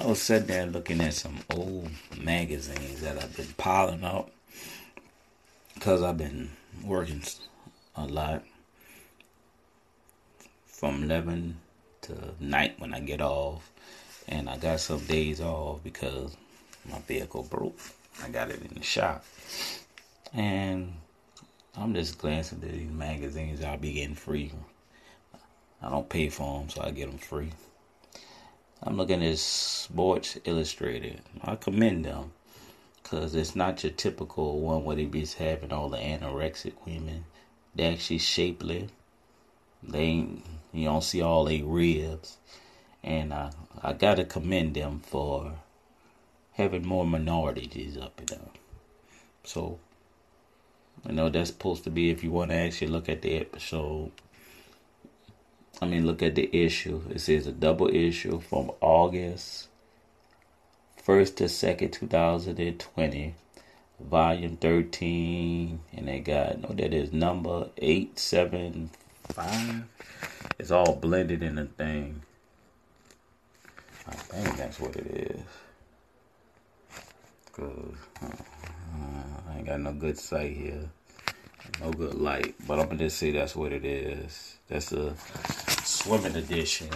I was sitting there looking at some old magazines that I've been piling up because I've been working a lot from 11 to night when I get off. And I got some days off because my vehicle broke. I got it in the shop. And I'm just glancing at these magazines I'll be getting free. I don't pay for them, so I get them free. I'm looking at Sports Illustrated. I commend them because it's not your typical one where they be having all the anorexic women. They actually shapely. They ain't, you don't see all their ribs. And I, I gotta commend them for having more minorities up in there. So, you know, that's supposed to be if you want to actually look at the episode. I mean, look at the issue. It says a double issue from August 1st to 2nd, 2020, volume 13. And they got, no, that is number 875. It's all blended in a thing. I think that's what it is. Cause uh, I ain't got no good sight here, no good light. But I'm gonna just say that's what it is. That's a swimming edition,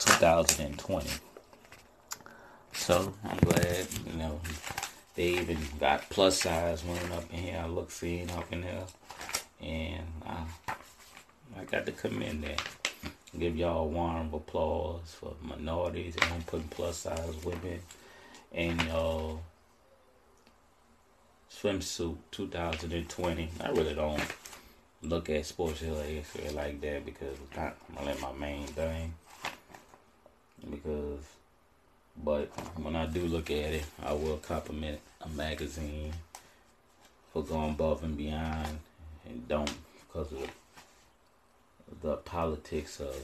2020. So I'm glad, you know, they even got plus size women up in here. I look seeing up in there, and I, I got to commend that. Give y'all a warm applause for minorities and I'm putting plus size women in y'all swimsuit 2020. I really don't look at Sports Illustrated like that because it's not like my main thing. Because, but when I do look at it, I will compliment a magazine for going above and beyond and don't because of the, the politics of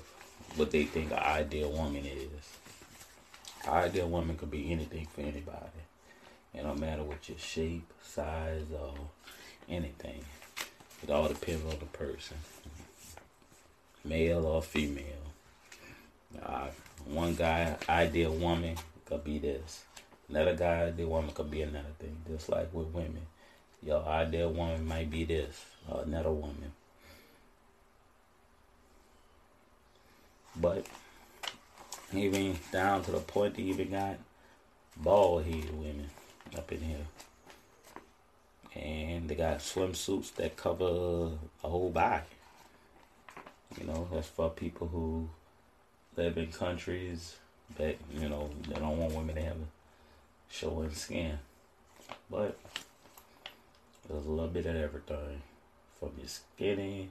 what they think an ideal woman is. An ideal woman could be anything for anybody. It don't matter what your shape, size, or anything. It all depends on the person, male or female. Uh, one guy, ideal woman, could be this. Another guy, ideal woman could be another thing. Just like with women, your ideal woman might be this, or another woman. But even down to the point they even got bald headed women up in here. And they got swimsuits that cover a whole body. You know, that's for people who live in countries that, you know, they don't want women to have a showing skin. But there's a little bit of everything. From your skinny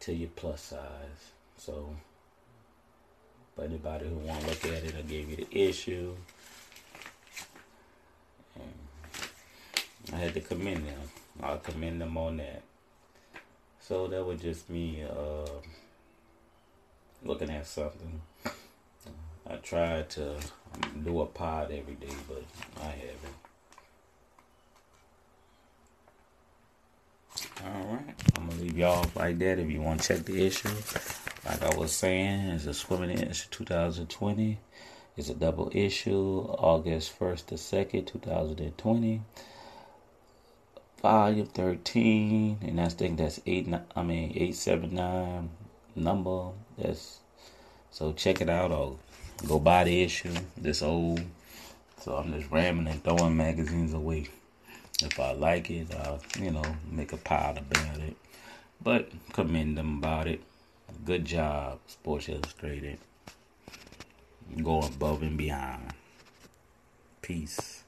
to your plus size. So for anybody who wanna look at it, I gave you the issue. I had to commend them. I commend them on that. So that was just me uh, looking at something. I tried to do a pod every day, but I haven't. All right, I'm gonna leave y'all like that. If you want to check the issue, like I was saying, it's a swimming issue 2020. It's a double issue, August 1st to 2nd, 2020 volume 13 and I think that's 8 I mean 879 number that's so check it out or go buy the issue this old so I'm just ramming and throwing magazines away. If I like it I'll you know make a pile about it but commend them about it. Good job Sports Illustrated. Going above and beyond. Peace